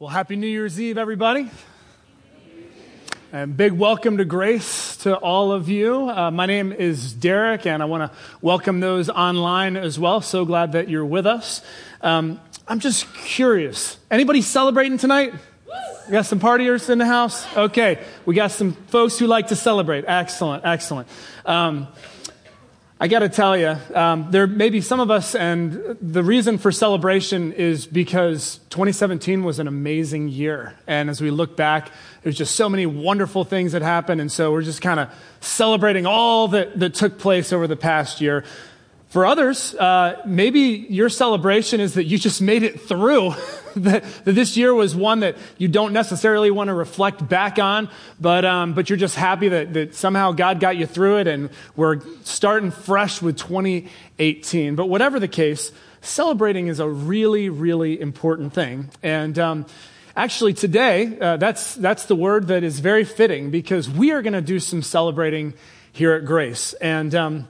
Well, happy New Year's Eve, everybody. And big welcome to Grace to all of you. Uh, my name is Derek, and I want to welcome those online as well. So glad that you're with us. Um, I'm just curious. Anybody celebrating tonight? We got some partiers in the house? Okay. We got some folks who like to celebrate. Excellent, excellent. Um, I got to tell you, um, there may be some of us, and the reason for celebration is because 2017 was an amazing year. And as we look back, there's just so many wonderful things that happened. And so we're just kind of celebrating all that, that took place over the past year. For others, uh, maybe your celebration is that you just made it through. that, that, this year was one that you don't necessarily want to reflect back on, but, um, but you're just happy that, that somehow God got you through it and we're starting fresh with 2018. But whatever the case, celebrating is a really, really important thing. And um, actually, today, uh, that's, that's the word that is very fitting because we are going to do some celebrating here at Grace. And. Um,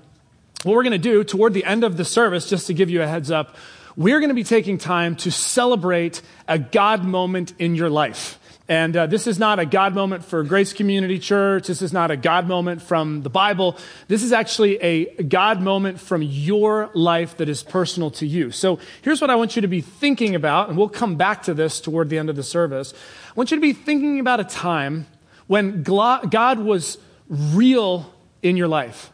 what we're going to do toward the end of the service, just to give you a heads up, we're going to be taking time to celebrate a God moment in your life. And uh, this is not a God moment for Grace Community Church. This is not a God moment from the Bible. This is actually a God moment from your life that is personal to you. So here's what I want you to be thinking about, and we'll come back to this toward the end of the service. I want you to be thinking about a time when God was real in your life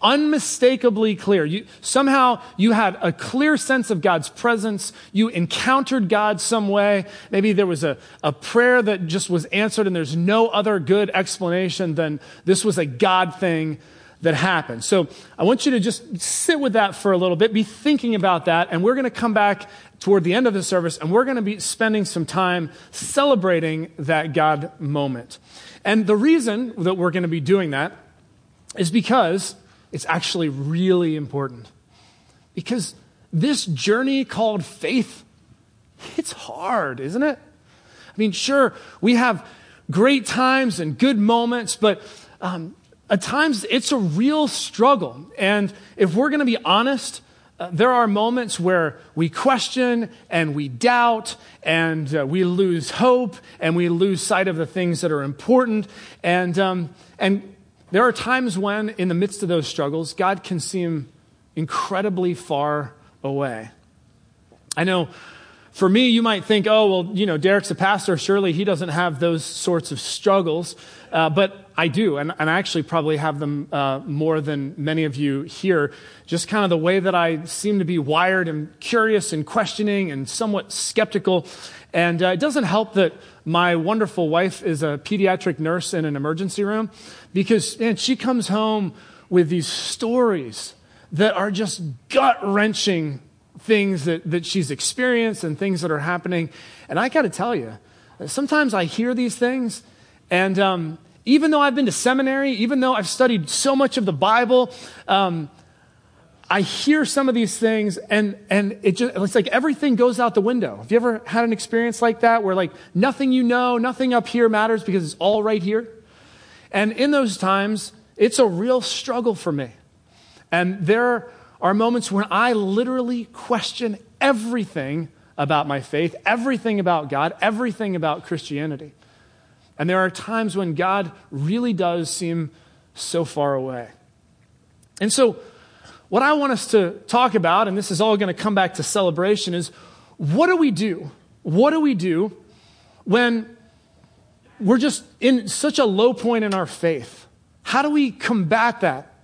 unmistakably clear. You, somehow you had a clear sense of God's presence. You encountered God some way. Maybe there was a, a prayer that just was answered and there's no other good explanation than this was a God thing that happened. So I want you to just sit with that for a little bit, be thinking about that, and we're going to come back toward the end of the service and we're going to be spending some time celebrating that God moment. And the reason that we're going to be doing that is because it's actually really important. Because this journey called faith, it's hard, isn't it? I mean, sure, we have great times and good moments, but um, at times it's a real struggle. And if we're going to be honest, uh, there are moments where we question and we doubt and uh, we lose hope and we lose sight of the things that are important. And, um, and there are times when, in the midst of those struggles, God can seem incredibly far away. I know for me, you might think, oh, well, you know, Derek's a pastor. Surely he doesn't have those sorts of struggles. Uh, but I do, and, and, I actually probably have them uh, more than many of you here. Just kind of the way that I seem to be wired and curious and questioning and somewhat skeptical. And uh, it doesn't help that my wonderful wife is a pediatric nurse in an emergency room because, she comes home with these stories that are just gut wrenching things that, that she's experienced and things that are happening. And I got to tell you, sometimes I hear these things, and um, even though I've been to seminary, even though I've studied so much of the Bible, um, I hear some of these things and, and it just, it's like everything goes out the window. Have you ever had an experience like that where like nothing you know, nothing up here matters because it's all right here? And in those times, it's a real struggle for me. And there are moments when I literally question everything about my faith, everything about God, everything about Christianity. And there are times when God really does seem so far away. And so, what I want us to talk about, and this is all going to come back to celebration, is what do we do? What do we do when we're just in such a low point in our faith? How do we combat that?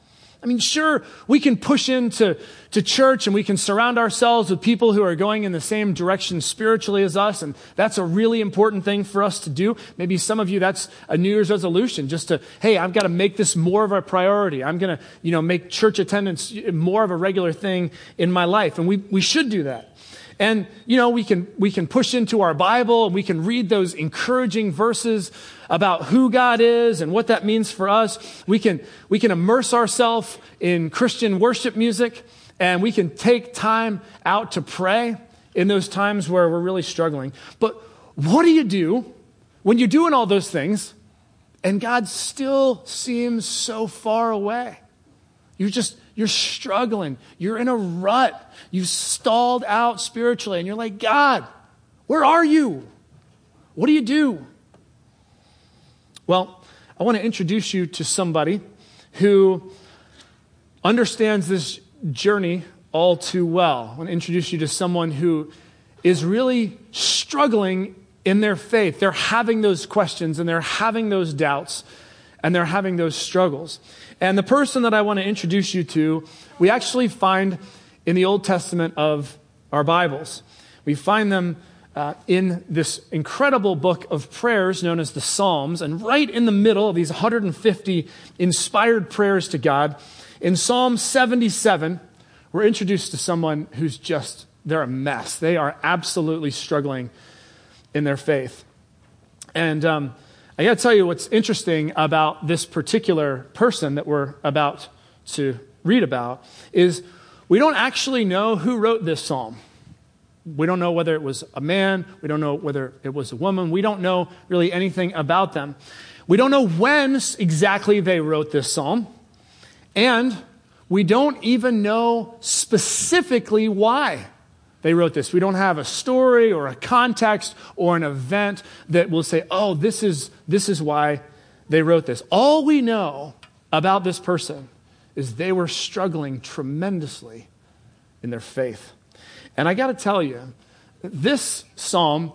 I mean, sure, we can push into to church and we can surround ourselves with people who are going in the same direction spiritually as us, and that's a really important thing for us to do. Maybe some of you, that's a New Year's resolution, just to, hey, I've got to make this more of a priority. I'm going to, you know, make church attendance more of a regular thing in my life, and we, we should do that. And, you know, we can, we can push into our Bible and we can read those encouraging verses about who God is and what that means for us. We can, we can immerse ourselves in Christian worship music and we can take time out to pray in those times where we're really struggling. But what do you do when you're doing all those things and God still seems so far away? You're just, you're struggling. You're in a rut. You've stalled out spiritually and you're like, God, where are you? What do you do? Well, I want to introduce you to somebody who understands this journey all too well. I want to introduce you to someone who is really struggling in their faith. They're having those questions and they're having those doubts and they're having those struggles. And the person that I want to introduce you to, we actually find in the Old Testament of our Bibles. We find them uh, in this incredible book of prayers known as the Psalms. And right in the middle of these 150 inspired prayers to God, in Psalm 77, we're introduced to someone who's just, they're a mess. They are absolutely struggling in their faith. And um, I got to tell you what's interesting about this particular person that we're about to read about is we don't actually know who wrote this psalm. We don't know whether it was a man. We don't know whether it was a woman. We don't know really anything about them. We don't know when exactly they wrote this psalm. And we don't even know specifically why they wrote this. We don't have a story or a context or an event that will say, oh, this is, this is why they wrote this. All we know about this person is they were struggling tremendously in their faith. And I got to tell you, this psalm,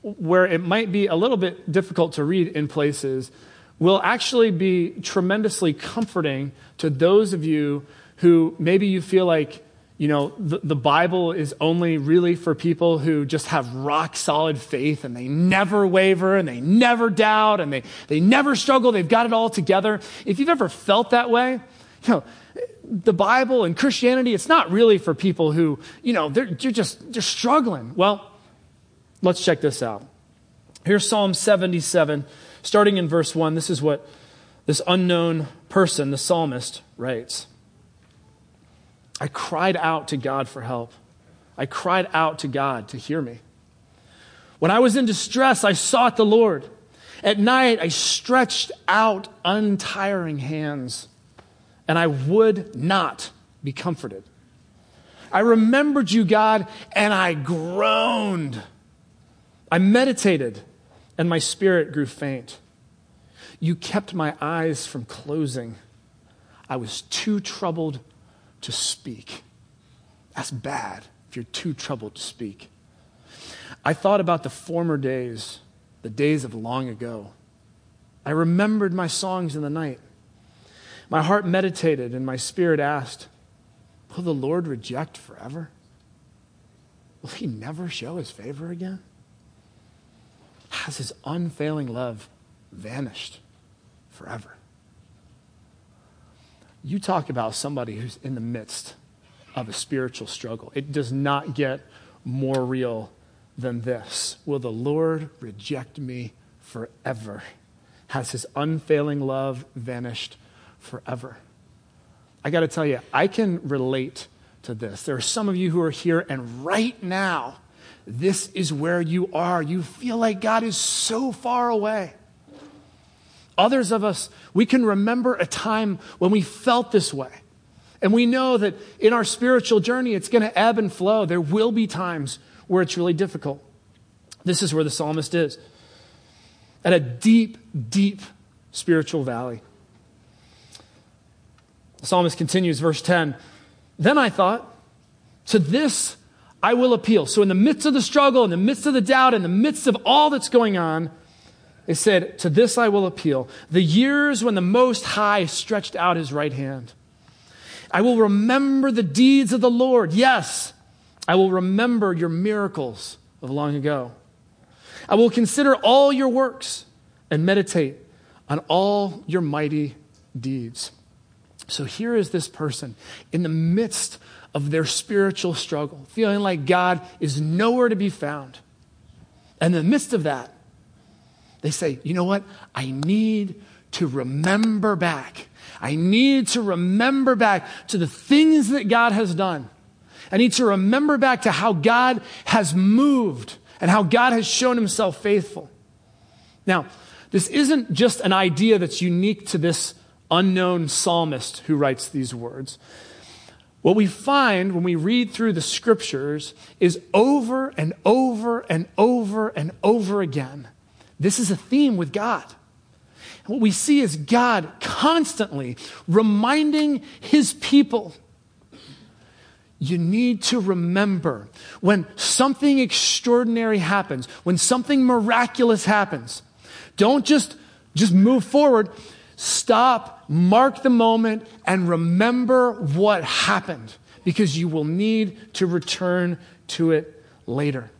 where it might be a little bit difficult to read in places, will actually be tremendously comforting to those of you who maybe you feel like, you know, the, the Bible is only really for people who just have rock solid faith and they never waver and they never doubt and they, they never struggle. They've got it all together. If you've ever felt that way, you know, the Bible and Christianity, it's not really for people who, you know, they're, they're just they're struggling. Well, let's check this out. Here's Psalm 77, starting in verse 1. This is what this unknown person, the psalmist, writes. I cried out to God for help. I cried out to God to hear me. When I was in distress, I sought the Lord. At night, I stretched out untiring hands and I would not be comforted. I remembered you, God, and I groaned. I meditated, and my spirit grew faint. You kept my eyes from closing. I was too troubled to speak. That's bad if you're too troubled to speak. I thought about the former days, the days of long ago. I remembered my songs in the night. My heart meditated and my spirit asked, Will the Lord reject forever? Will he never show his favor again? Has his unfailing love vanished forever? You talk about somebody who's in the midst of a spiritual struggle. It does not get more real than this. Will the Lord reject me forever? Has his unfailing love vanished forever. I got to tell you, I can relate to this. There are some of you who are here, and right now, this is where you are. You feel like God is so far away. Others of us, we can remember a time when we felt this way. And we know that in our spiritual journey, it's going to ebb and flow. There will be times where it's really difficult. This is where the psalmist is at a deep, deep spiritual valley. The psalmist continues, verse 10. Then I thought, to this I will appeal. So, in the midst of the struggle, in the midst of the doubt, in the midst of all that's going on, it said, To this I will appeal. The years when the Most High stretched out his right hand. I will remember the deeds of the Lord. Yes, I will remember your miracles of long ago. I will consider all your works and meditate on all your mighty deeds. So here is this person in the midst of their spiritual struggle, feeling like God is nowhere to be found. And in the midst of that, they say, you know what? I need to remember back. I need to remember back to the things that God has done. I need to remember back to how God has moved and how God has shown himself faithful. Now, this isn't just an idea that's unique to this unknown psalmist who writes these words. What we find when we read through the scriptures is over and over and over and over again This is a theme with God. what we see is God constantly reminding his people you need to remember when something extraordinary happens, when something miraculous happens, don't just, just move forward. Stop, mark the moment, and remember what happened because you will need to return to it later.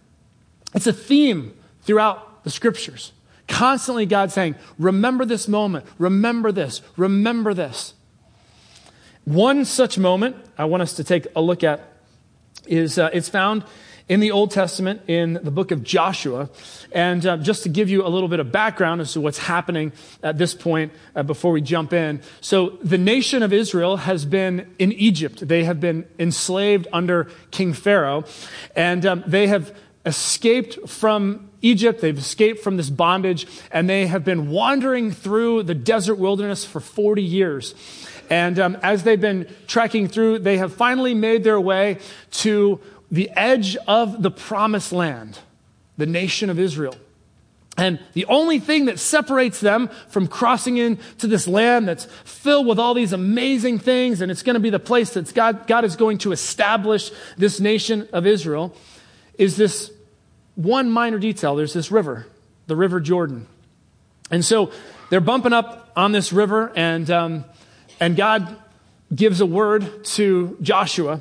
It's a theme throughout the scriptures. Constantly, God saying, Remember this moment, remember this, remember this. One such moment I want us to take a look at is uh, it's found in the Old Testament in the book of Joshua. And uh, just to give you a little bit of background as to what's happening at this point uh, before we jump in. So the nation of Israel has been in Egypt. They have been enslaved under King Pharaoh. And um, they have escaped from Egypt. They've escaped from this bondage. And they have been wandering through the desert wilderness for 40 years. And um, as they've been trekking through, they have finally made their way to the edge of the promised land, the nation of Israel. And the only thing that separates them from crossing into this land that's filled with all these amazing things, and it's going to be the place that God, God is going to establish this nation of Israel, is this one minor detail. There's this river, the River Jordan. And so they're bumping up on this river, and, um, and God gives a word to Joshua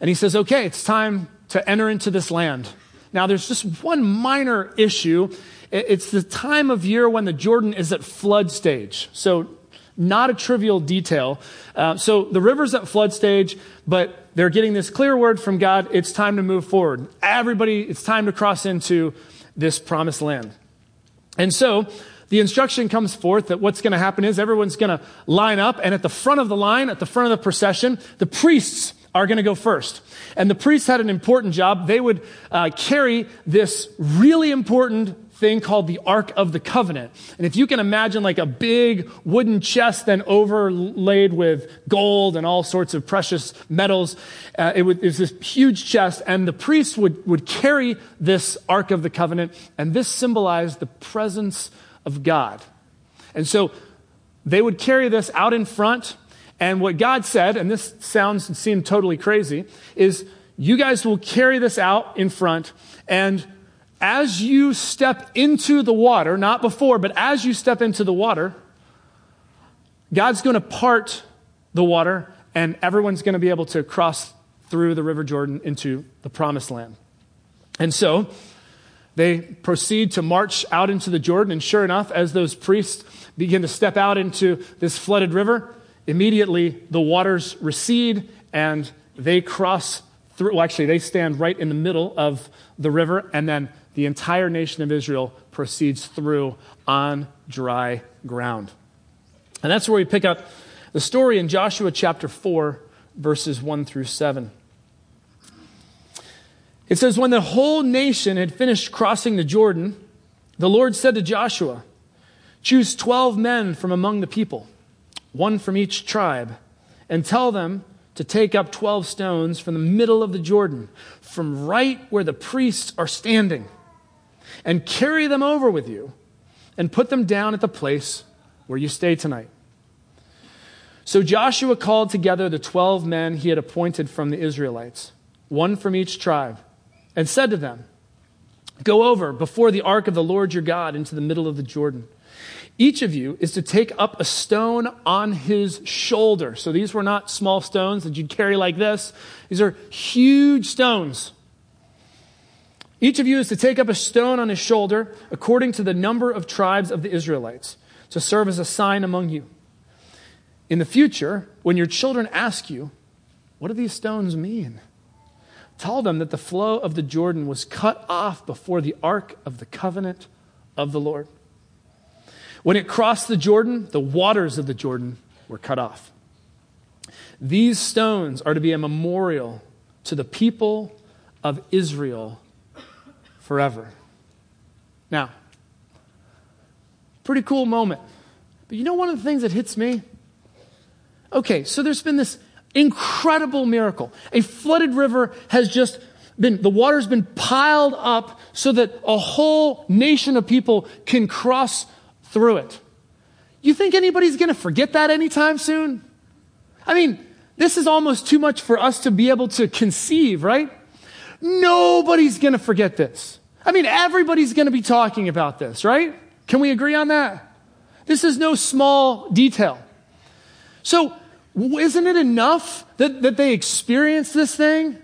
and he says, okay, it's time to enter into this land. Now, there's just one minor issue. It's the time of year when the Jordan is at flood stage. So, not a trivial detail. Uh, so, the river's at flood stage, but they're getting this clear word from God it's time to move forward. Everybody, it's time to cross into this promised land. And so, the instruction comes forth that what's going to happen is everyone's going to line up, and at the front of the line, at the front of the procession, the priests are going to go first. And the priests had an important job. They would uh, carry this really important thing called the Ark of the Covenant. And if you can imagine like a big wooden chest then overlaid with gold and all sorts of precious metals, uh, it, would, it was this huge chest, and the priests would, would carry this Ark of the Covenant, and this symbolized the presence of God. And so they would carry this out in front and what God said, and this sounds and seemed totally crazy, is you guys will carry this out in front, and as you step into the water, not before, but as you step into the water, God's going to part the water, and everyone's going to be able to cross through the River Jordan into the promised land. And so they proceed to march out into the Jordan, and sure enough, as those priests begin to step out into this flooded river, Immediately, the waters recede and they cross through. Well, actually, they stand right in the middle of the river, and then the entire nation of Israel proceeds through on dry ground. And that's where we pick up the story in Joshua chapter 4, verses 1 through 7. It says, When the whole nation had finished crossing the Jordan, the Lord said to Joshua, Choose 12 men from among the people one from each tribe, and tell them to take up 12 stones from the middle of the Jordan, from right where the priests are standing, and carry them over with you, and put them down at the place where you stay tonight. So Joshua called together the 12 men he had appointed from the Israelites, one from each tribe, and said to them, Go over before the ark of the Lord your God into the middle of the Jordan. Each of you is to take up a stone on his shoulder. So these were not small stones that you'd carry like this. These are huge stones. Each of you is to take up a stone on his shoulder according to the number of tribes of the Israelites to serve as a sign among you. In the future, when your children ask you, What do these stones mean? Tell them that the flow of the Jordan was cut off before the ark of the covenant of the Lord. When it crossed the Jordan, the waters of the Jordan were cut off. These stones are to be a memorial to the people of Israel forever. Now, pretty cool moment. But you know one of the things that hits me? Okay, so there's been this incredible miracle. A flooded river has just been, the water's been piled up so that a whole nation of people can cross through it. You think anybody's going to forget that anytime soon? I mean, this is almost too much for us to be able to conceive, right? Nobody's going to forget this. I mean, everybody's going to be talking about this, right? Can we agree on that? This is no small detail. So, isn't it enough that, that they experience this thing?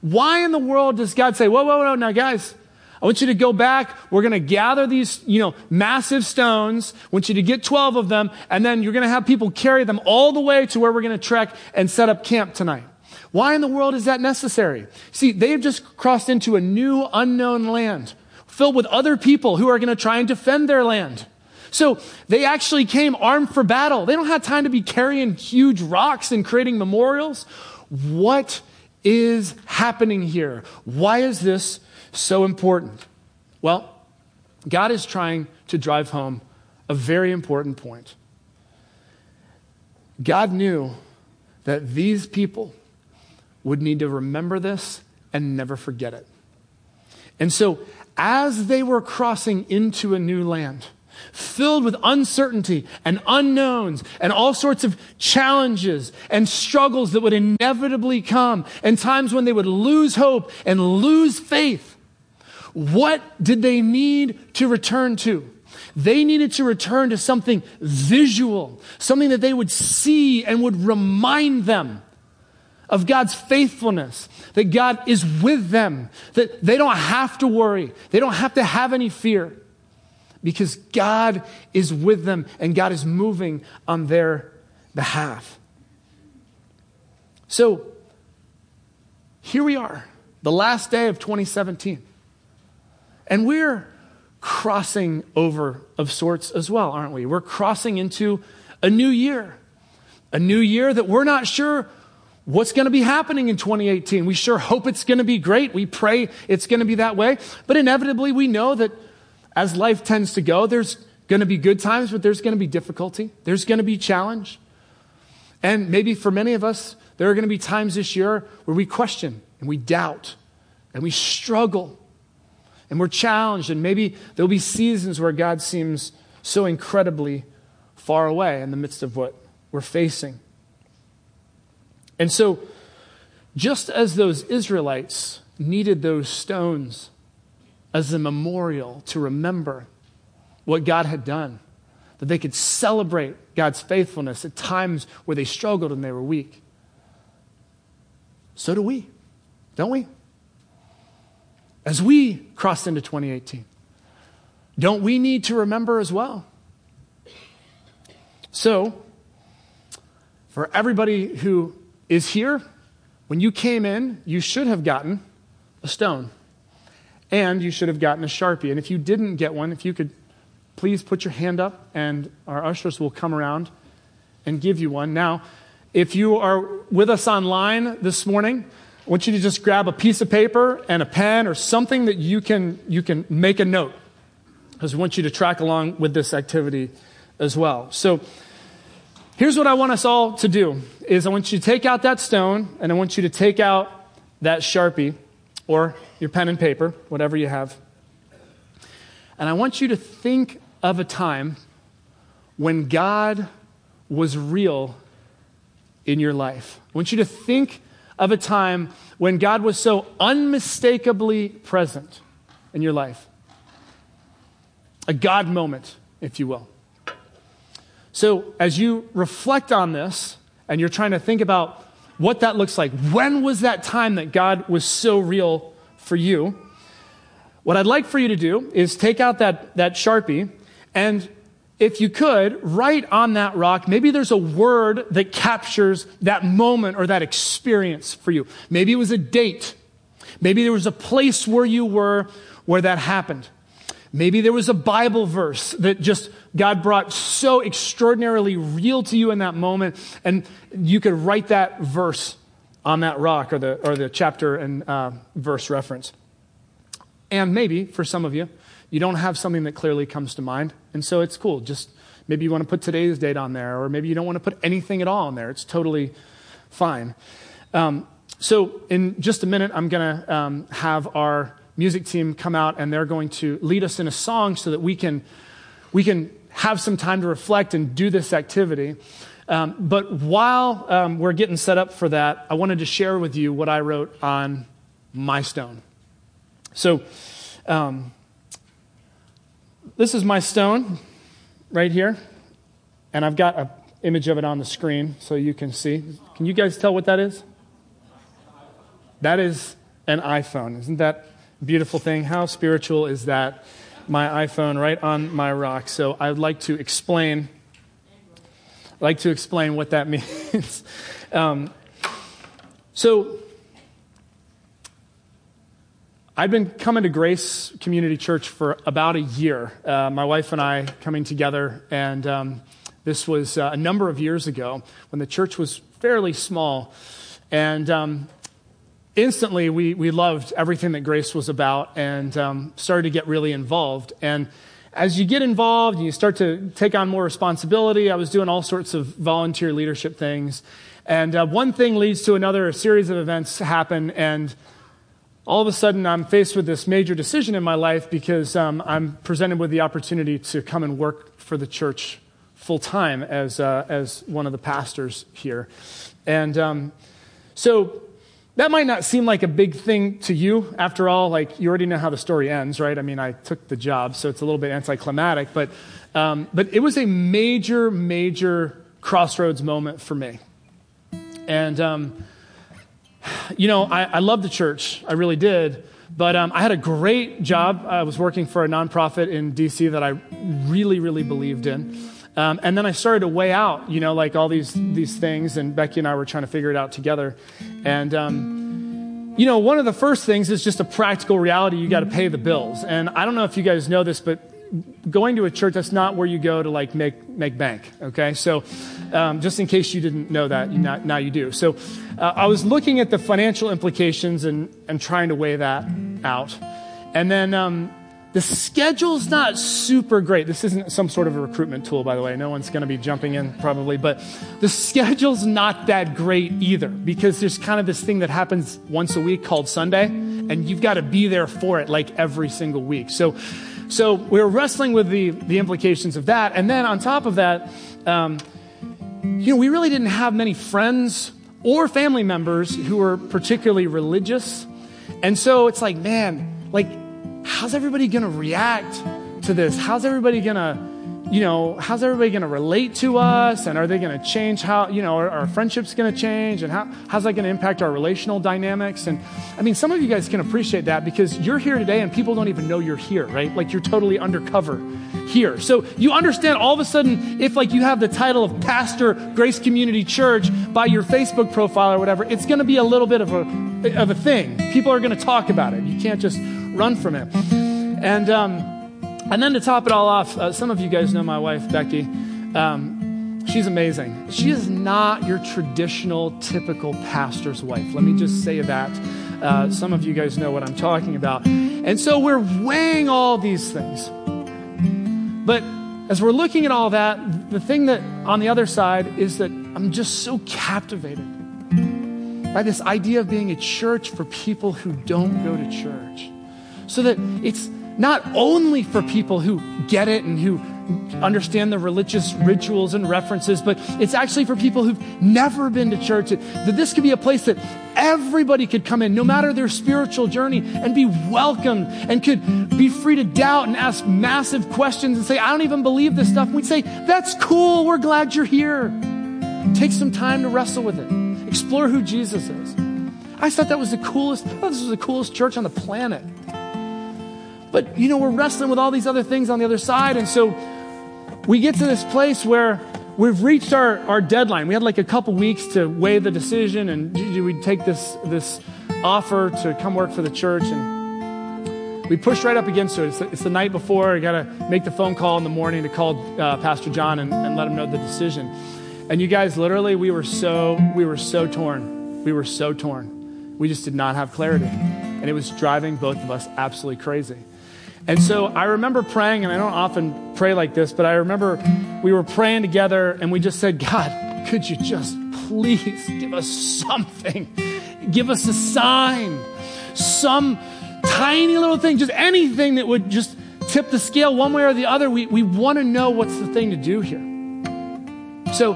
Why in the world does God say, whoa, whoa, whoa, now guys, I want you to go back. We're going to gather these, you know, massive stones. I want you to get 12 of them, and then you're going to have people carry them all the way to where we're going to trek and set up camp tonight. Why in the world is that necessary? See, they've just crossed into a new unknown land filled with other people who are going to try and defend their land. So they actually came armed for battle. They don't have time to be carrying huge rocks and creating memorials. What is happening here? Why is this so important? Well, God is trying to drive home a very important point. God knew that these people would need to remember this and never forget it. And so, as they were crossing into a new land, filled with uncertainty and unknowns and all sorts of challenges and struggles that would inevitably come, and times when they would lose hope and lose faith, what did they need to return to? They needed to return to something visual, something that they would see and would remind them of God's faithfulness, that God is with them, that they don't have to worry, they don't have to have any fear, because God is with them and God is moving on their behalf. So, here we are, the last day of 2017. And we're crossing over of sorts as well, aren't we? We're crossing into a new year. A new year that we're not sure what's going to be happening in 2018. We sure hope it's going to be great. We pray it's going to be that way. But inevitably, we know that as life tends to go, there's going to be good times, but there's going to be difficulty. There's going to be challenge. And maybe for many of us, there are going to be times this year where we question and we doubt and we struggle and we're challenged, and maybe there'll be seasons where God seems so incredibly far away in the midst of what we're facing. And so, just as those Israelites needed those stones as a memorial to remember what God had done, that they could celebrate God's faithfulness at times where they struggled and they were weak, so do we, don't we? as we cross into 2018? Don't we need to remember as well? So, for everybody who is here, when you came in, you should have gotten a stone. And you should have gotten a Sharpie. And if you didn't get one, if you could please put your hand up, and our ushers will come around and give you one. Now, if you are with us online this morning, I want you to just grab a piece of paper and a pen or something that you can, you can make a note because we want you to track along with this activity as well. So here's what I want us all to do is I want you to take out that stone and I want you to take out that Sharpie or your pen and paper, whatever you have. And I want you to think of a time when God was real in your life. I want you to think of a time when God was so unmistakably present in your life. A God moment, if you will. So, as you reflect on this and you're trying to think about what that looks like, when was that time that God was so real for you? What I'd like for you to do is take out that, that Sharpie and if you could, write on that rock, maybe there's a word that captures that moment or that experience for you. Maybe it was a date. Maybe there was a place where you were where that happened. Maybe there was a Bible verse that just God brought so extraordinarily real to you in that moment, and you could write that verse on that rock or the, or the chapter and uh, verse reference. And maybe for some of you, you don't have something that clearly comes to mind. And so it's cool. Just maybe you want to put today's date on there, or maybe you don't want to put anything at all on there. It's totally fine. Um, so, in just a minute, I'm going to um, have our music team come out and they're going to lead us in a song so that we can, we can have some time to reflect and do this activity. Um, but while um, we're getting set up for that, I wanted to share with you what I wrote on my stone. So, um, this is my stone right here, and I've got an image of it on the screen so you can see. Can you guys tell what that is? That is an iPhone. Isn't that beautiful thing? How spiritual is that? My iPhone right on my rock. So I'd like to explain. I'd like to explain what that means. um, so I've been coming to Grace Community Church for about a year. Uh, my wife and I coming together, and um, this was uh, a number of years ago when the church was fairly small. And um, instantly we, we loved everything that Grace was about and um, started to get really involved. And as you get involved and you start to take on more responsibility, I was doing all sorts of volunteer leadership things. And uh, one thing leads to another, a series of events happen, and all of a sudden I'm faced with this major decision in my life because um, I'm presented with the opportunity to come and work for the church full time as, uh, as one of the pastors here. And um, so that might not seem like a big thing to you. After all, like you already know how the story ends, right? I mean, I took the job, so it's a little bit anticlimactic, but, um, but it was a major, major crossroads moment for me. And, um, you know, I, I love the church, I really did. But um, I had a great job. I was working for a nonprofit in DC that I really, really believed in. Um, and then I started to weigh out, you know, like all these these things, and Becky and I were trying to figure it out together. And um, you know, one of the first things is just a practical reality. You got to pay the bills. And I don't know if you guys know this, but going to a church that's not where you go to like make make bank. Okay, so um, just in case you didn't know that, you now, now you do. So uh, I was looking at the financial implications and and trying to weigh that out. And then um, the schedule's not super great. This isn't some sort of a recruitment tool, by the way. No one's going to be jumping in probably, but the schedule's not that great either because there's kind of this thing that happens once a week called Sunday, and you've got to be there for it like every single week. So, so we were wrestling with the, the implications of that. And then on top of that, um, you know, we really didn't have many friends or family members who were particularly religious. And so it's like, man, like, how's everybody going to react to this? How's everybody going to, you know, how's everybody going to relate to us? And are they going to change how, you know, are our friendships going to change? And how, how's that going to impact our relational dynamics? And I mean, some of you guys can appreciate that because you're here today and people don't even know you're here, right? Like you're totally undercover here. So you understand all of a sudden, if like you have the title of pastor, Grace Community Church by your Facebook profile or whatever, it's going to be a little bit of a, of a thing. People are going to talk about it. You can't just run from it. And, um, and then to top it all off, uh, some of you guys know my wife, Becky. Um, she's amazing. She is not your traditional, typical pastor's wife. Let me just say that. Uh, some of you guys know what I'm talking about. And so we're weighing all these things. But as we're looking at all that, the thing that on the other side is that I'm just so captivated by this idea of being a church for people who don't go to church so that it's not only for people who get it and who understand the religious rituals and references, but it's actually for people who've never been to church. That this could be a place that everybody could come in, no matter their spiritual journey, and be welcomed and could be free to doubt and ask massive questions and say, I don't even believe this stuff. And we'd say, That's cool. We're glad you're here. Take some time to wrestle with it, explore who Jesus is. I thought that was the coolest, I thought this was the coolest church on the planet. But, you know, we're wrestling with all these other things on the other side. And so we get to this place where we've reached our, our deadline. We had like a couple weeks to weigh the decision and we take this, this offer to come work for the church? And we pushed right up against it. It's the, it's the night before. I got to make the phone call in the morning to call uh, Pastor John and, and let him know the decision. And you guys, literally, we were so, we were so torn. We were so torn. We just did not have clarity. And it was driving both of us absolutely crazy. And so I remember praying, and I don't often pray like this, but I remember we were praying together and we just said, God, could you just please give us something? give us a sign, some tiny little thing, just anything that would just tip the scale one way or the other. We, we want to know what's the thing to do here. So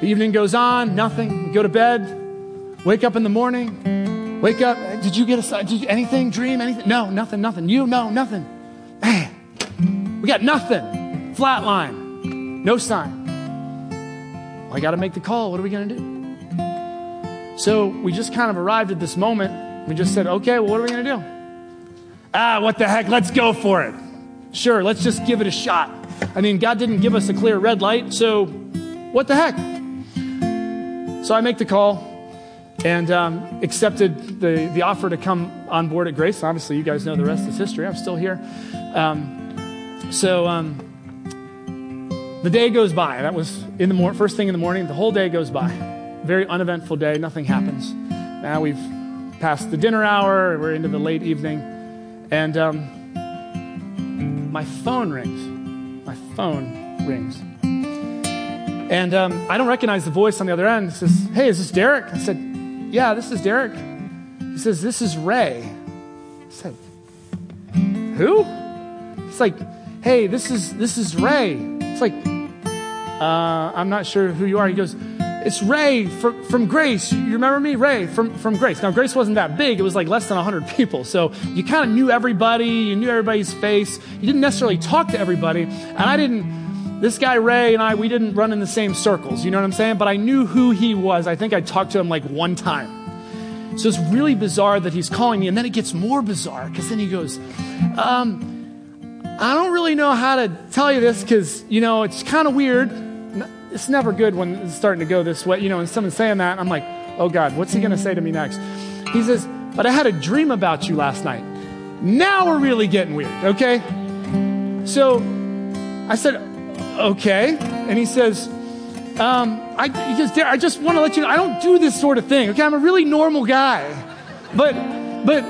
the evening goes on, nothing. We go to bed, wake up in the morning, wake up. Did you get a sign? Did you, anything? Dream? Anything? No, nothing, nothing. You? No, nothing. Man, we got nothing. Flatline. No sign. Well, I got to make the call. What are we going to do? So we just kind of arrived at this moment. We just said, okay, well, what are we going to do? Ah, what the heck? Let's go for it. Sure, let's just give it a shot. I mean, God didn't give us a clear red light, so what the heck? So I make the call and um, accepted the, the offer to come on board at Grace. Obviously, you guys know the rest is history. I'm still here. Um, so um, the day goes by. That was in the mor- first thing in the morning. The whole day goes by. Very uneventful day. Nothing happens. Now we've passed the dinner hour. We're into the late evening. And um, my phone rings. My phone rings. And um, I don't recognize the voice on the other end. It says, Hey, is this Derek? I said, Yeah, this is Derek. He says, This is Ray. I said, Who? It's like, Hey, this is this is Ray. It's like, uh, I'm not sure who you are. He goes, It's Ray from, from Grace. You remember me? Ray from, from Grace. Now, Grace wasn't that big. It was like less than 100 people. So you kind of knew everybody. You knew everybody's face. You didn't necessarily talk to everybody. And I didn't this guy Ray and I, we didn't run in the same circles, you know what I'm saying? But I knew who he was. I think I talked to him like one time. So it's really bizarre that he's calling me. And then it gets more bizarre because then he goes, um, I don't really know how to tell you this because, you know, it's kind of weird. It's never good when it's starting to go this way. You know, and someone's saying that, I'm like, oh God, what's he going to say to me next? He says, but I had a dream about you last night. Now we're really getting weird, okay? So I said, okay. And he says, um, I, I just want to let you know, I don't do this sort of thing. Okay, I'm a really normal guy. But, but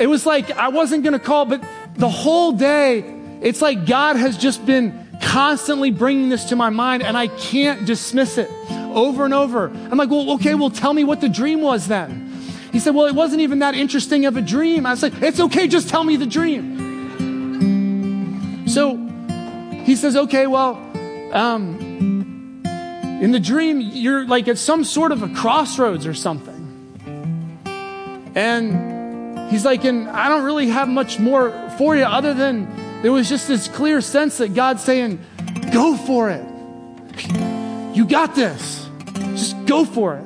it was like I wasn't going to call, but the whole day, it's like God has just been constantly bringing this to my mind and I can't dismiss it over and over. I'm like, well, okay, well, tell me what the dream was then. He said, well, it wasn't even that interesting of a dream. I was like, it's okay, just tell me the dream. So he says, okay, well, um, in the dream, you're like at some sort of a crossroads or something. And he's like, and I don't really have much more for you other than there was just this clear sense that God's saying, go for it. You got this. Just go for it.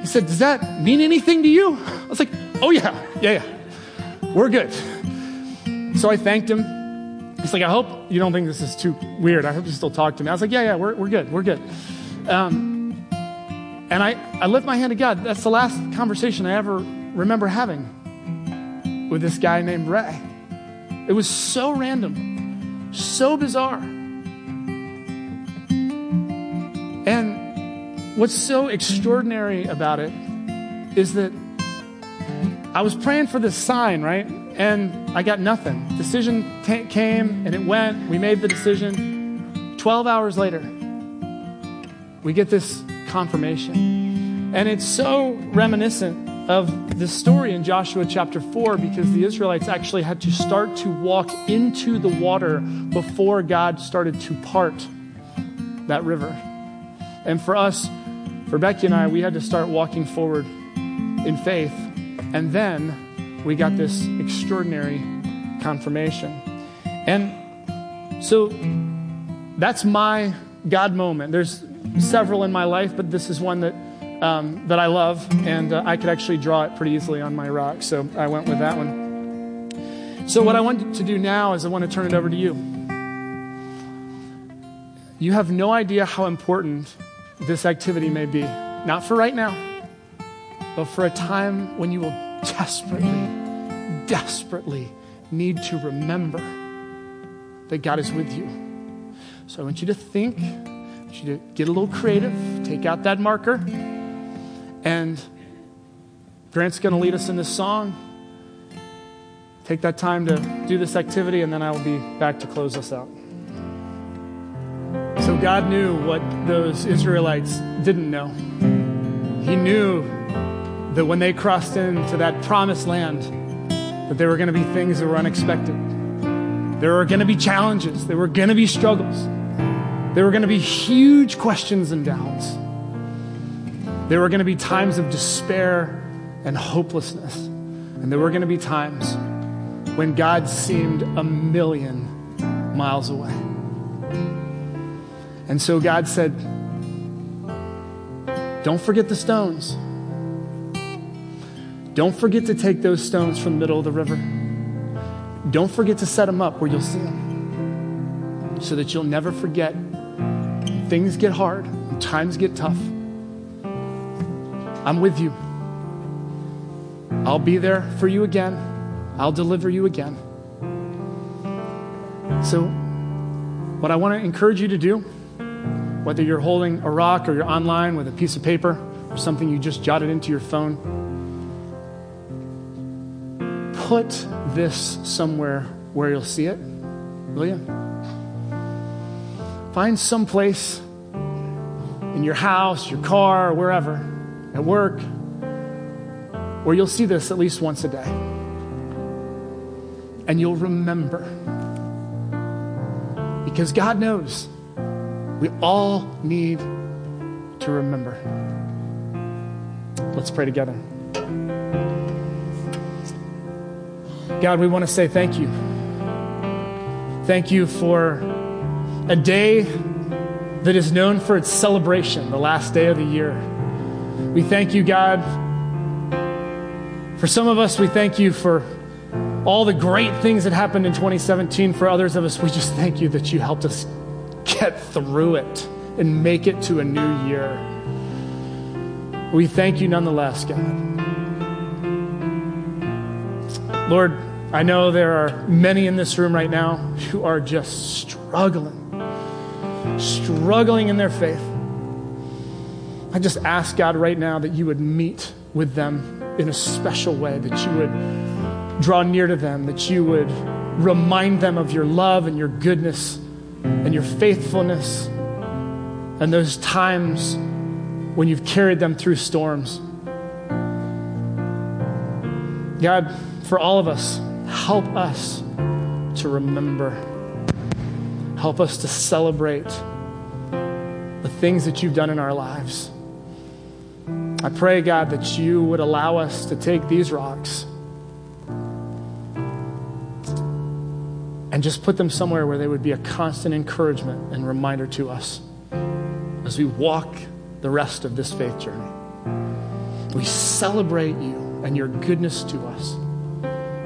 He said, Does that mean anything to you? I was like, Oh, yeah, yeah, yeah. We're good. So I thanked him. He's like, I hope you don't think this is too weird. I hope you still talk to me. I was like, yeah, yeah, we're, we're good. We're good. Um, and I, I lift my hand to God. That's the last conversation I ever remember having with this guy named Ray. It was so random, so bizarre. And what's so extraordinary about it is that I was praying for this sign, right? And I got nothing. Decision t- came and it went. We made the decision. 12 hours later, we get this confirmation. And it's so reminiscent of the story in Joshua chapter 4 because the Israelites actually had to start to walk into the water before God started to part that river. And for us, for Becky and I, we had to start walking forward in faith. And then we got this extraordinary confirmation. And so that's my God moment. There's several in my life, but this is one that um, that I love, and uh, I could actually draw it pretty easily on my rock. So I went with that one. So what I want to do now is I want to turn it over to you. You have no idea how important this activity may be. Not for right now, but for a time when you will desperately, desperately need to remember that God is with you. So I want you to think, I want you to get a little creative, take out that marker, and Grant's going to lead us in this song. Take that time to do this activity, and then I will be back to close us out. So God knew what those Israelites didn't know. He knew that when they crossed into that promised land, that there were going to be things that were unexpected. There were going to be challenges. There were going to be struggles. There were going to be huge questions and doubts. There were going to be times of despair and hopelessness. And there were going to be times when God seemed a million miles away. And so God said, Don't forget the stones. Don't forget to take those stones from the middle of the river. Don't forget to set them up where you'll see them so that you'll never forget. Things get hard, times get tough. I'm with you. I'll be there for you again. I'll deliver you again. So, what I want to encourage you to do, whether you're holding a rock or you're online with a piece of paper or something you just jotted into your phone, put this somewhere where you'll see it, will you? Find some place in your house, your car, wherever, at work, where you'll see this at least once a day. And you'll remember. Because God knows we all need to remember. Let's pray together. God, we want to say thank you. Thank you for a day that is known for its celebration, the last day of the year. We thank you, God. For some of us, we thank you for all the great things that happened in 2017. For others of us, we just thank you that you helped us get through it and make it to a new year. We thank you nonetheless, God. Lord, I know there are many in this room right now who are just struggling, struggling in their faith. I just ask God right now that you would meet with them in a special way, that you would draw near to them, that you would remind them of your love and your goodness and your faithfulness and those times when you've carried them through storms. God, for all of us, help us to remember. Help us to celebrate the things that you've done in our lives. I pray, God, that you would allow us to take these rocks and just put them somewhere where they would be a constant encouragement and reminder to us as we walk the rest of this faith journey. We celebrate you and your goodness to us.